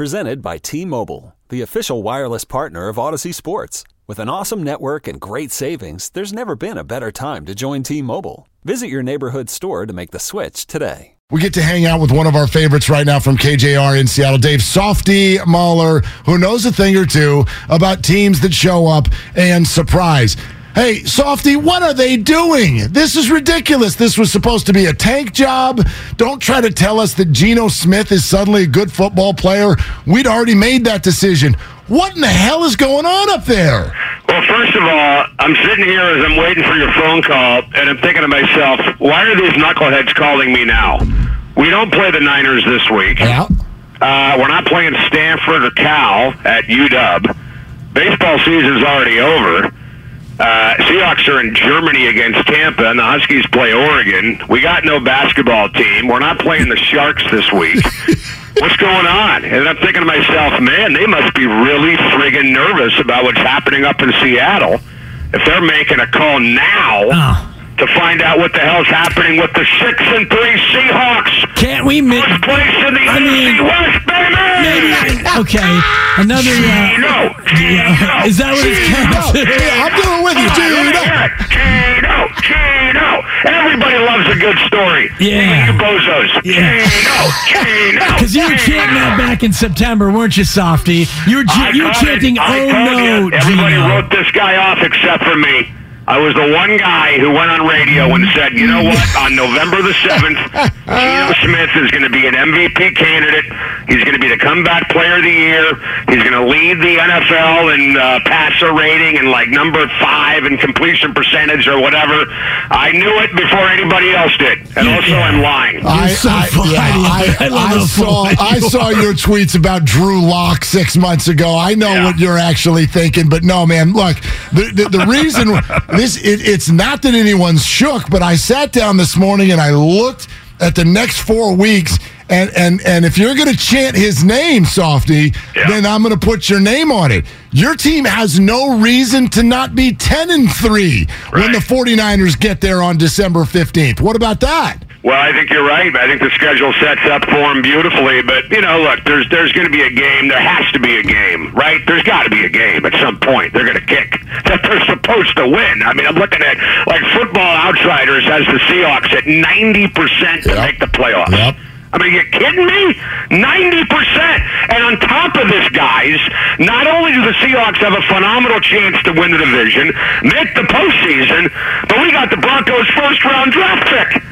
Presented by T Mobile, the official wireless partner of Audacy Sports. With an awesome network and great savings, there's never been a better time to join T Mobile. Visit your neighborhood store to make the switch today. We get to hang out with one of our favorites right now from KJR in Seattle, Dave Softy Mahler, who knows a thing or two about teams that show up and surprise. Hey, Softy, what are they doing? This is ridiculous. This was supposed to be a tank job. Don't try to tell us that Geno Smith is suddenly a good football player. We'd already made that decision. What in the hell is going on up there? Well, first of all, I'm sitting here as I'm waiting for your phone call, and I'm thinking to myself, why are these knuckleheads calling me now? We don't play the Niners this week. Yeah. Uh, we're not playing Stanford or Cal at UW. Baseball season's already over. Uh, Seahawks are in Germany against Tampa, and the Huskies play Oregon. We got no basketball team. We're not playing the Sharks this week. What's going on? And I'm thinking to myself, man, they must be really friggin' nervous about what's happening up in Seattle. If they're making a call now Oh. to find out what the hell's happening with the six and three Seahawks, Can't we miss first place in the I mean, West, baby. maybe okay another uh, Geno, yeah, Geno, is that what it's No, counted? yeah, I'm doing with you, Geno. let me hear it. Geno, Geno. Everybody loves a good story. Yeah. Even you bozos. Yeah. Geno, Geno. Because you were chanting that back in September, weren't you, Softy? You were you were chanting, "Oh no, you. Everybody Geno." wrote this guy off except for me. I was the one guy who went on radio and said, you know what? On November the 7th, Geno Smith is going to be an MVP candidate. He's going to be the comeback player of the year. He's going to lead the NFL in uh, passer rating and like number five in completion percentage or whatever. I knew it before anybody else did. And also, I'm lying. I, so I, yeah, I, I I saw I saw your tweets about Drew Lock six months ago. I know Yeah. what you're actually thinking, but no, man. Look, the the, the reason this it, it's not that anyone's shook, but I sat down this morning and I looked at the next four weeks. And, and and if you're going to chant his name, Softy, Yeah. then I'm going to put your name on it. Your team has no reason to not be 10 and 3 when the 49ers get there on December 15th. What about that? Well, I think you're right. I think the schedule sets up for him beautifully. But you know, look, there's there's going to be a game. There has to be a game, right? There's got to be a game at some point. They're going to kick that they're supposed to win. I mean, I'm looking at like Football Outsiders has the Seahawks at 90 percent to Yep. make the playoffs. Yep. I mean, you kidding me? 90%. And on top of this, guys, not only do the Seahawks have a phenomenal chance to win the division, make the postseason, but we got the Broncos' first round draft pick.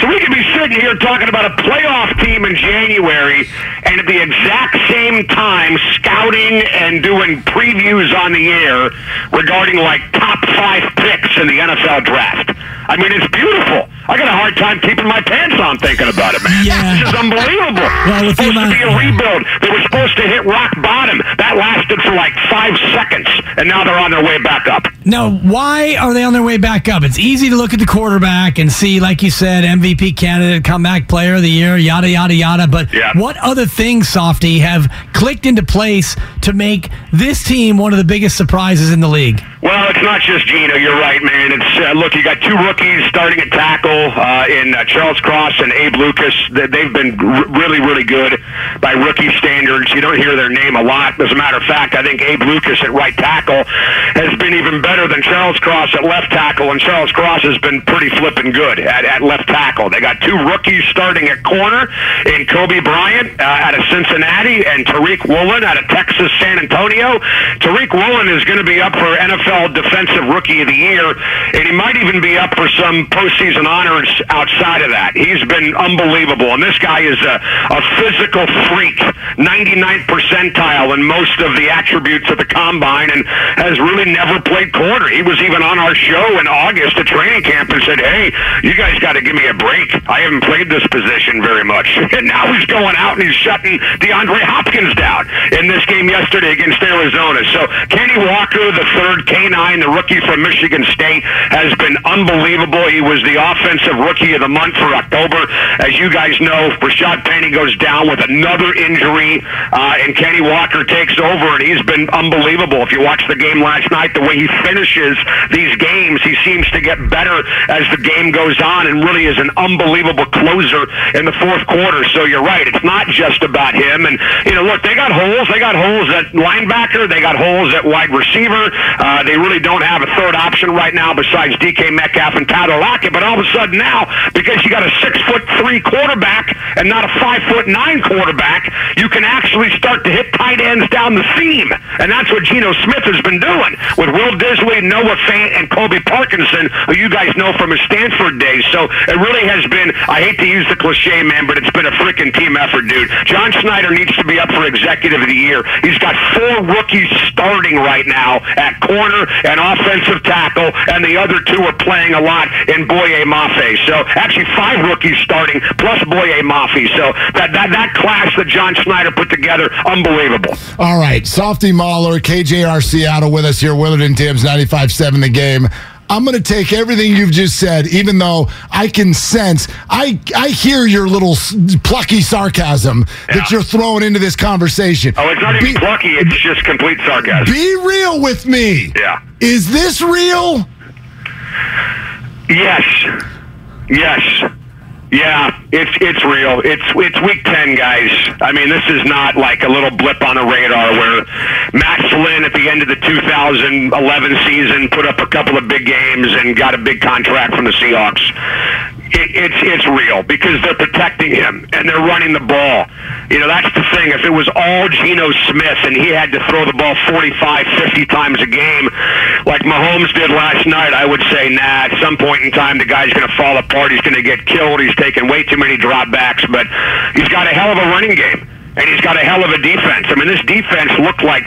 So we could be sitting here talking about a playoff team in January and at the exact same time scouting and doing previews on the air regarding like top five picks in the NFL draft. I mean, it's beautiful. I got a hard time keeping my pants on thinking about it, man. Yeah. This is unbelievable. Well, with supposed to be a rebuild. They were supposed to hit rock bottom. That lasted for like five seconds, and now they're on their way back up. Now, why are they on their way back up? It's easy to look at the quarterback and see, like you said, MVP candidate, comeback player of the year, yada, yada, yada. But Yeah. what other things, Softy, have clicked into place to make this team one of the biggest surprises in the league? Well, it's not just Geno. You're right, man. It's uh, look, you got two rookies starting at tackle uh, in uh, Charles Cross and Abe Lucas. They- They've been r- really, really good by rookie standards. You don't hear their name a lot. As a matter of fact, I think Abe Lucas at right tackle has been even better than Charles Cross at left tackle, and Charles Cross has been pretty flipping good at, at left tackle. They got two rookies starting at corner in Coby Bryant uh, out of Cincinnati and Tariq Woolen out of Texas San Antonio. Tariq Woolen is going to be up for NFL Defensive Rookie of the Year, and he might even be up for some postseason honors outside of that. He's been unbelievable, and this guy is a, a physical freak, 99th percentile in most of the attributes of the combine, and has really never played quarter. He was even on our show in August at training camp and said, "Hey, you guys got to give me a break. I haven't played this position very much." And now he's going out and he's shutting DeAndre Hopkins down. in this game yesterday against Arizona. So Kenny Walker, the third K9, the rookie from Michigan State, has been unbelievable. He was the offensive rookie of the month for October. As you guys know, Rashaad Penny goes down with another injury, uh, and Kenny Walker takes over, and he's been unbelievable. If you watch the game last night, the way he finishes these games, he seems to get better as the game goes on, and really is an unbelievable closer in the fourth quarter. So you're right; it's not just about him. And you know, look, they got holes. They got holes at linebacker. They got holes at wide receiver. Uh, they really don't have a third option right now besides DK Metcalf and Tyler Lockett. But all of a sudden now, because you got a six foot three quarterback and not a five foot nine quarterback, you can actually start to hit tight ends down the seam, and that's what Geno Smith has been doing with Will Dissly, Noah Fant, and Colby Parkinson, who you guys know from his Stanford days. So it really has been. I hate to use the cliche, man, but it's been a freaking team effort, dude. John Schneider needs to be up for Executive of the Year. He's got four rookies starting right now at corner and offensive tackle, and the other two are playing a lot in Boye So actually, five rookies starting plus Boye Mafe. So that that that class that John Schneider put together, unbelievable. All right, Softy Mahler, KJR Seattle with us here, Willard and Dibs, 95.7 the game. I'm going to take everything you've just said, even though I can sense, I I hear your little plucky sarcasm that you're throwing into this conversation. Oh, it's not even Be- plucky. It's just complete sarcasm. Be real with me. Yeah. Is this real? Yes. Yes. Yeah, it's it's real. It's it's week ten, guys. I mean, this is not like a little blip on the radar where Matt Flynn at the end of the 2011 season put up a couple of big games and got a big contract from the Seahawks. It, it's it's real because they're protecting him and they're running the ball. You know, that's the thing. If it was all Geno Smith and he had to throw the ball 45, 50 times a game, like Mahomes did last night, I would say, nah, at some point in time, the guy's going to fall apart. He's going to get killed. He's taking way too many dropbacks, but he's got a hell of a running game, and he's got a hell of a defense. I mean, this defense looked like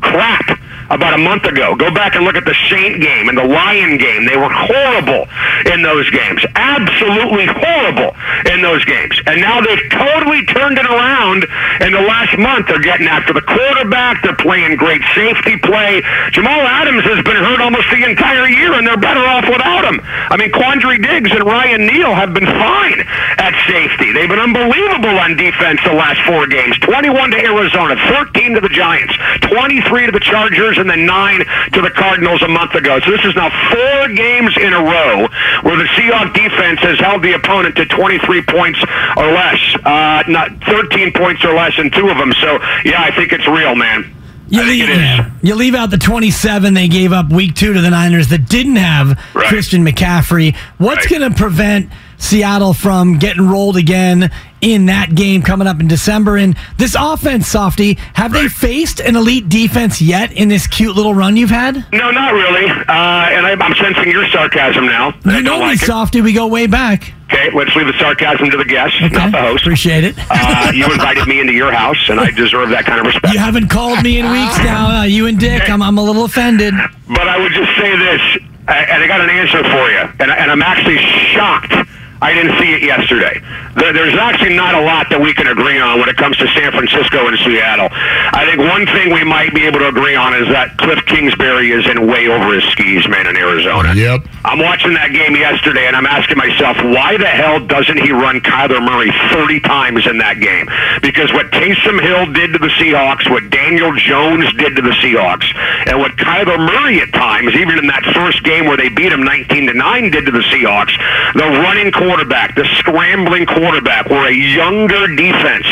crap about a month ago. Go back and look at the Saint game and the Lion game. They were horrible in those games. Absolutely horrible in those games. And now they've totally turned it around in the last month. They're getting after the quarterback. They're playing great safety play. Jamal Adams has been hurt almost the entire year, and they're better off without him. I mean, Quandre Diggs and Ryan Neal have been fine at safety. They've been unbelievable on defense the last four games. 21 to Arizona, 13 to the Giants, 23 to the Chargers, and then 9 to the Cardinals a month ago. So this is now four games in a row where the Seahawks defense has held the opponent to 23 points or less, uh, not 13 points or less in two of them. So, yeah, I think it's real, man. You leave, yeah. you leave out the 27 they gave up week two to the Niners that didn't have Right. Christian McCaffrey. What's Right. going to prevent Seattle from getting rolled again in that game coming up in December? And this offense, Softy, have they faced an elite defense yet in this cute little run you've had? No, not really. Uh, and I, I'm sensing your sarcasm now. I You don't know me, like it. Softy. We go way back. Okay, let's leave the sarcasm to the guests, Okay. not the host. Appreciate it. Uh, you invited me into your house, and I deserve that kind of respect. you haven't called me in weeks now. Uh, you and Dick, I'm, I'm a little offended. But I would just say this, uh, and I got an answer for you, and, and I'm actually shocked I didn't see it yesterday. There's actually not a lot that we can agree on when it comes to San Francisco and Seattle. I think one thing we might be able to agree on is that Cliff Kingsbury is in way over his skis, man, in Arizona. Yep. I'm watching that game yesterday, and I'm asking myself, why the hell doesn't he run Kyler Murray 30 times in that game? Because what Taysom Hill did to the Seahawks, what Daniel Jones did to the Seahawks, and what Kyler Murray at times, even in that first game where they beat him 19 to 9, did to the Seahawks, the running quarterback, the scrambling quarterback, where a younger defense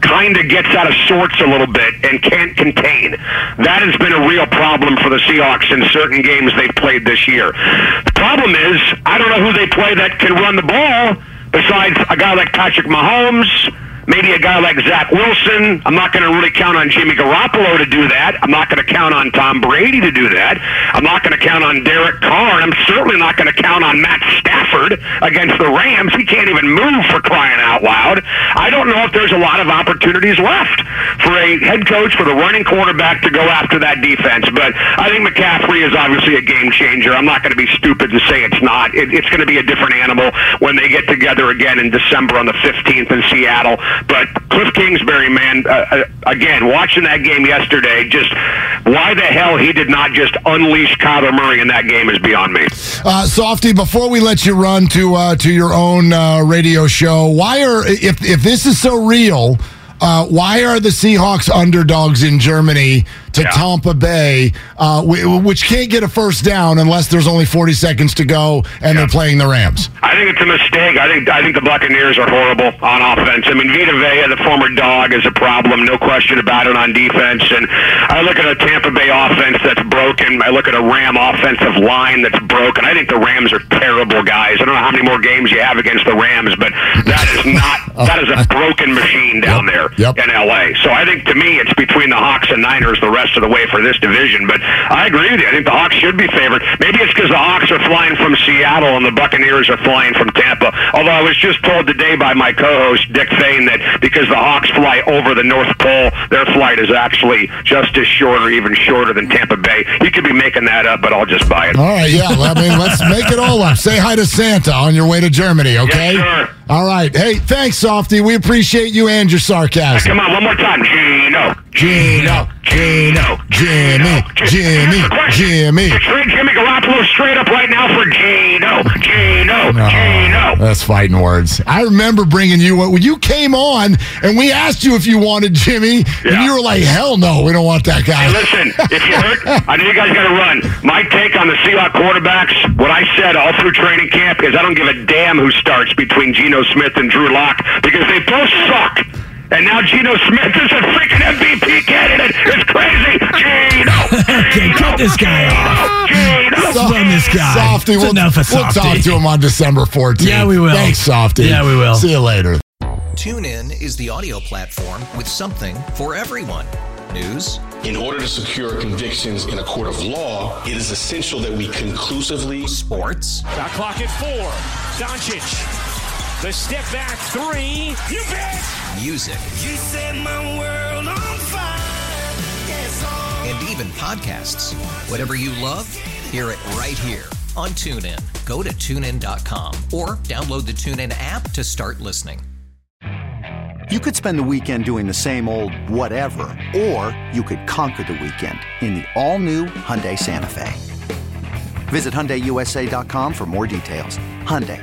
kind of gets out of sorts a little bit and can't contain. That has been a real problem for the Seahawks in certain games they've played this year. The problem is, I don't know who they play that can run the ball besides a guy like Patrick Mahomes. Maybe a guy like Zach Wilson. I'm not going to really count on Jimmy Garoppolo to do that. I'm not going to count on Tom Brady to do that. I'm not going to count on Derek Carr. And I'm certainly not going to count on Matt Stafford against the Rams. He can't even move for crying out loud. I don't know if there's a lot of opportunities left for a head coach, for the running quarterback to go after that defense. But I think McCaffrey is obviously a game changer. I'm not going to be stupid to say it's not. It, it's going to be a different animal when they get together again in December on the 15th in Seattle. But Cliff Kingsbury, man, uh, uh, again, watching that game yesterday, just why the hell he did not just unleash Kyler Murray in that game is beyond me. Uh, Softy, before we let you run to uh, to your own uh, radio show, why are if if this is so real? Uh, why are the Seahawks underdogs in Germany to Yeah. Tampa Bay, uh, which can't get a first down unless there's only 40 seconds to go and they're playing the Rams? I think it's a mistake. I think I think the Buccaneers are horrible on offense. I mean, Vita Vea, the former dog, is a problem, no question about it on defense. And I look at a Tampa Bay offense that's broken. I look at a Ram offensive line that's broken. I think the Rams are terrible guys. I don't know how many more games you have against the Rams, but that is not that is a broken machine down there Yep. in LA. So I think to me it's between the Hawks and Niners the rest of the way for this division. But I agree with you. I think the Hawks should be favored. Maybe it's because the Hawks are flying from Seattle and the Buccaneers are flying from Tampa. Although I was just told today by my co-host Dick Fain that because the Hawks fly over the North Pole, their flight is actually just as short or even shorter than Tampa Bay. You could be making that up, but I'll just buy it. All right, yeah. well, I mean, let's make it all up. Say hi to Santa on your way to Germany, okay? sir. All right. Hey, thanks, Softy. We appreciate you and your sarcasm. Come on, one more time. Geno. Geno, Geno, Jimmy, Jimmy, Jimmy. You trade Jimmy Straight up right now for Geno. Geno. No, Geno. That's fighting words. I remember bringing you when you came on and we asked you if you wanted Jimmy, and you were like, "Hell no, we don't want that guy." Hey, listen, if you hurt, I know you guys got to run. My take on the Seahawks quarterbacks, what I said all through training camp is I don't give a damn who starts between Geno Smith and Drew Lock because they both suck. And now Geno Smith is a freaking MVP candidate. It's crazy. Geno. Okay, cut this guy off. Geno. Let's run this guy. Softy, we'll, enough of we'll talk to him on December 14th. Yeah, we will. Thanks, Softy. Yeah, we will. See you later. TuneIn is the audio platform with something for everyone. News, In order to secure convictions in a court of law, it is essential that we conclusively sports, Got clock at four. Doncic. The step back three. You bet. music, You set my world on fire. Yes, oh. and even podcasts. Whatever you love, hear it right here on TuneIn. Go to tunein.com or download the TuneIn app to start listening. You could spend the weekend doing the same old whatever, or you could conquer the weekend in the all-new Hyundai Santa Fe. Visit HyundaiUSA.com for more details. Hyundai,